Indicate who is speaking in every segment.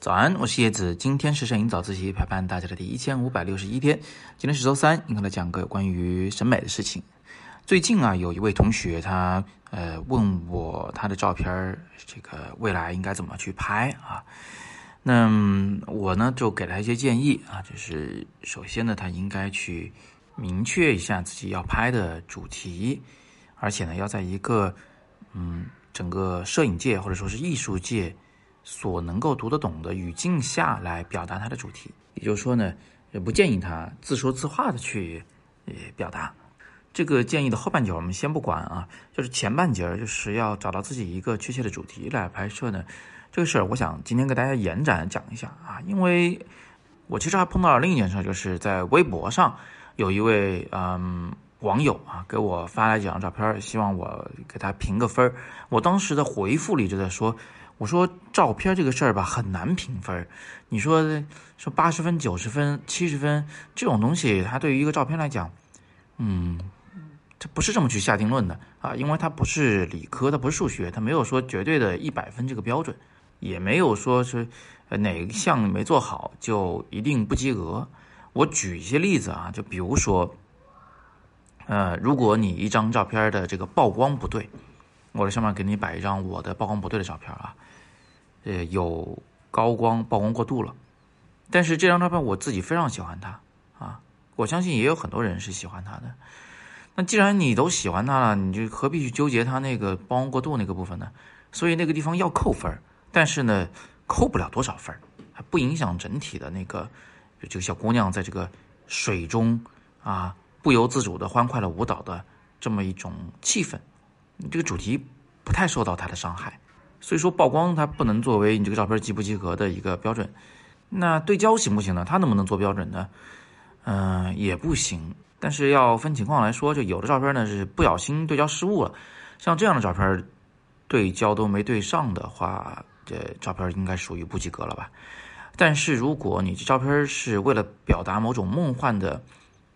Speaker 1: 早安，我是叶子。今天是摄影早自习陪伴大家的第一千五百六十一天。今天是周三，应该来讲个关于审美的事情。最近啊，有一位同学他呃问我他的照片这个未来应该怎么去拍啊？那我呢就给他一些建议啊，就是首先呢，他应该去明确一下自己要拍的主题，而且呢，要在一个嗯整个摄影界或者说是艺术界。所能够读得懂的语境下来表达他的主题，也就是说呢，也不建议他自说自话的去呃表达。这个建议的后半截我们先不管啊，就是前半截就是要找到自己一个确切的主题来拍摄呢。这个事儿，我想今天给大家延展讲一下啊，因为我其实还碰到了另一件事，就是在微博上有一位嗯网友啊给我发来几张照片，希望我给他评个分。我当时的回复里就在说。我说照片这个事儿吧，很难评分。你说说八十分、九十分、七十分这种东西，它对于一个照片来讲，嗯，它不是这么去下定论的啊，因为它不是理科，它不是数学，它没有说绝对的一百分这个标准，也没有说是哪一项没做好就一定不及格。我举一些例子啊，就比如说，呃，如果你一张照片的这个曝光不对，我在上面给你摆一张我的曝光不对的照片啊。呃，有高光曝光过度了，但是这张照片我自己非常喜欢它啊，我相信也有很多人是喜欢它的。那既然你都喜欢它了，你就何必去纠结它那个曝光过度那个部分呢？所以那个地方要扣分，但是呢，扣不了多少分，还不影响整体的那个这个小姑娘在这个水中啊不由自主的欢快的舞蹈的这么一种气氛，这个主题不太受到它的伤害。所以说曝光它不能作为你这个照片及不及格的一个标准，那对焦行不行呢？它能不能做标准呢？嗯，也不行。但是要分情况来说，就有的照片呢是不小心对焦失误了，像这样的照片，对焦都没对上的话，这照片应该属于不及格了吧？但是如果你这照片是为了表达某种梦幻的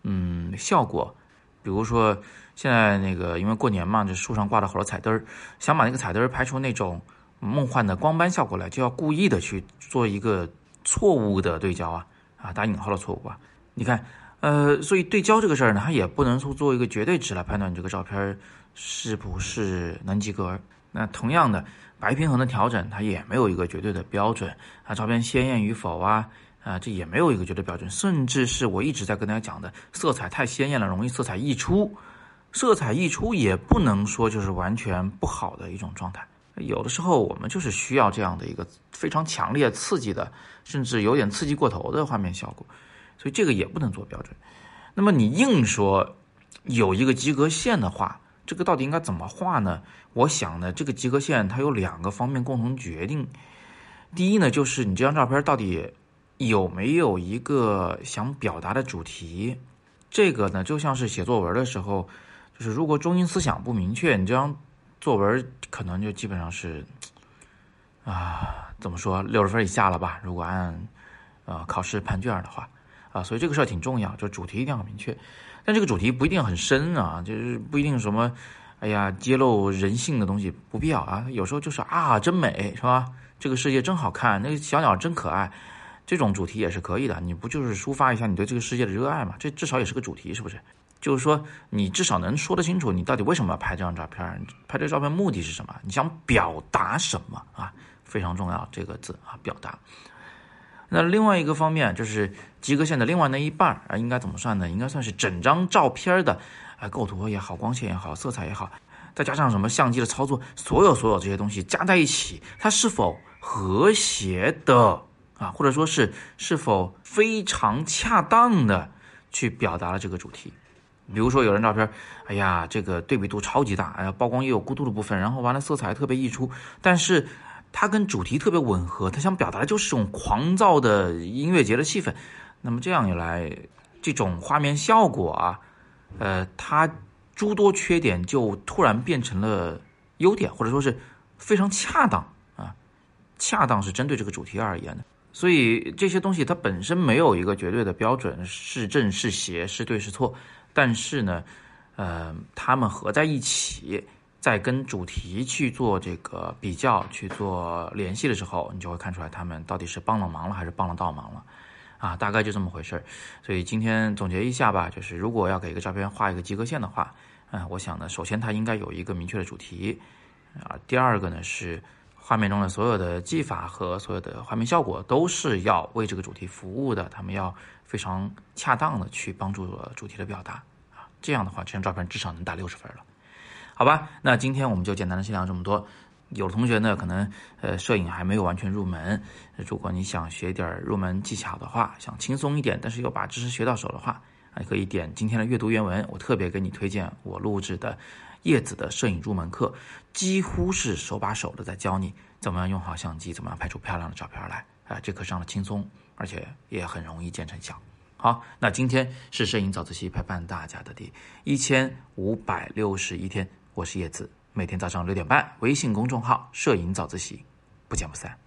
Speaker 1: 嗯效果，比如说现在那个因为过年嘛，这树上挂了好多彩灯儿，想把那个彩灯儿拍出那种。梦幻的光斑效果来，就要故意的去做一个错误的对焦啊啊，打引号的错误啊！你看，呃，所以对焦这个事儿呢，它也不能说做一个绝对值来判断你这个照片是不是能及格。那同样的，白平衡的调整它也没有一个绝对的标准啊，照片鲜艳与否啊啊，这也没有一个绝对标准。甚至是我一直在跟大家讲的，色彩太鲜艳了，容易色彩溢出，色彩溢出也不能说就是完全不好的一种状态。有的时候我们就是需要这样的一个非常强烈、刺激的，甚至有点刺激过头的画面效果，所以这个也不能做标准。那么你硬说有一个及格线的话，这个到底应该怎么画呢？我想呢，这个及格线它有两个方面共同决定。第一呢，就是你这张照片到底有没有一个想表达的主题。这个呢，就像是写作文的时候，就是如果中心思想不明确，你这张。作文可能就基本上是，啊，怎么说六十分以下了吧？如果按，呃，考试判卷的话，啊，所以这个事儿挺重要，就主题一定要明确。但这个主题不一定很深啊，就是不一定什么，哎呀，揭露人性的东西不必要啊。有时候就是啊，真美是吧？这个世界真好看，那个小鸟真可爱，这种主题也是可以的。你不就是抒发一下你对这个世界的热爱嘛？这至少也是个主题，是不是？就是说，你至少能说得清楚，你到底为什么要拍这张照片？拍这照片目的是什么？你想表达什么啊？非常重要，这个字啊，表达。那另外一个方面就是及格线的另外那一半啊，应该怎么算呢？应该算是整张照片的啊构图也好，光线也好，色彩也好，再加上什么相机的操作，所有所有这些东西加在一起，它是否和谐的啊？或者说是是否非常恰当的去表达了这个主题？比如说有人照片，哎呀，这个对比度超级大，哎呀，曝光也有过度的部分，然后完了色彩特别溢出，但是它跟主题特别吻合，它想表达的就是这种狂躁的音乐节的气氛。那么这样一来，这种画面效果啊，呃，它诸多缺点就突然变成了优点，或者说是非常恰当啊，恰当是针对这个主题而言的。所以这些东西它本身没有一个绝对的标准，是正是邪，是对是错。但是呢，呃，他们合在一起，在跟主题去做这个比较、去做联系的时候，你就会看出来他们到底是帮了忙了还是帮了倒忙了，啊，大概就这么回事儿。所以今天总结一下吧，就是如果要给一个照片画一个及格线的话，嗯，我想呢，首先它应该有一个明确的主题，啊，第二个呢是画面中的所有的技法和所有的画面效果都是要为这个主题服务的，他们要非常恰当的去帮助主题的表达，啊，这样的话这张照片至少能打六十分了。好吧，那今天我们就简单的先聊这么多。有的同学呢，可能呃摄影还没有完全入门，如果你想学点入门技巧的话，想轻松一点，但是又把知识学到手的话，还可以点今天的阅读原文。我特别给你推荐我录制的叶子的摄影入门课，几乎是手把手的在教你怎么样用好相机，怎么样拍出漂亮的照片来。啊，这课上的轻松，而且也很容易见成效。好，那今天是摄影早自习陪伴大家的第一千五百六十一天。我是叶子，每天早上六点半，微信公众号“摄影早自习”，不见不散。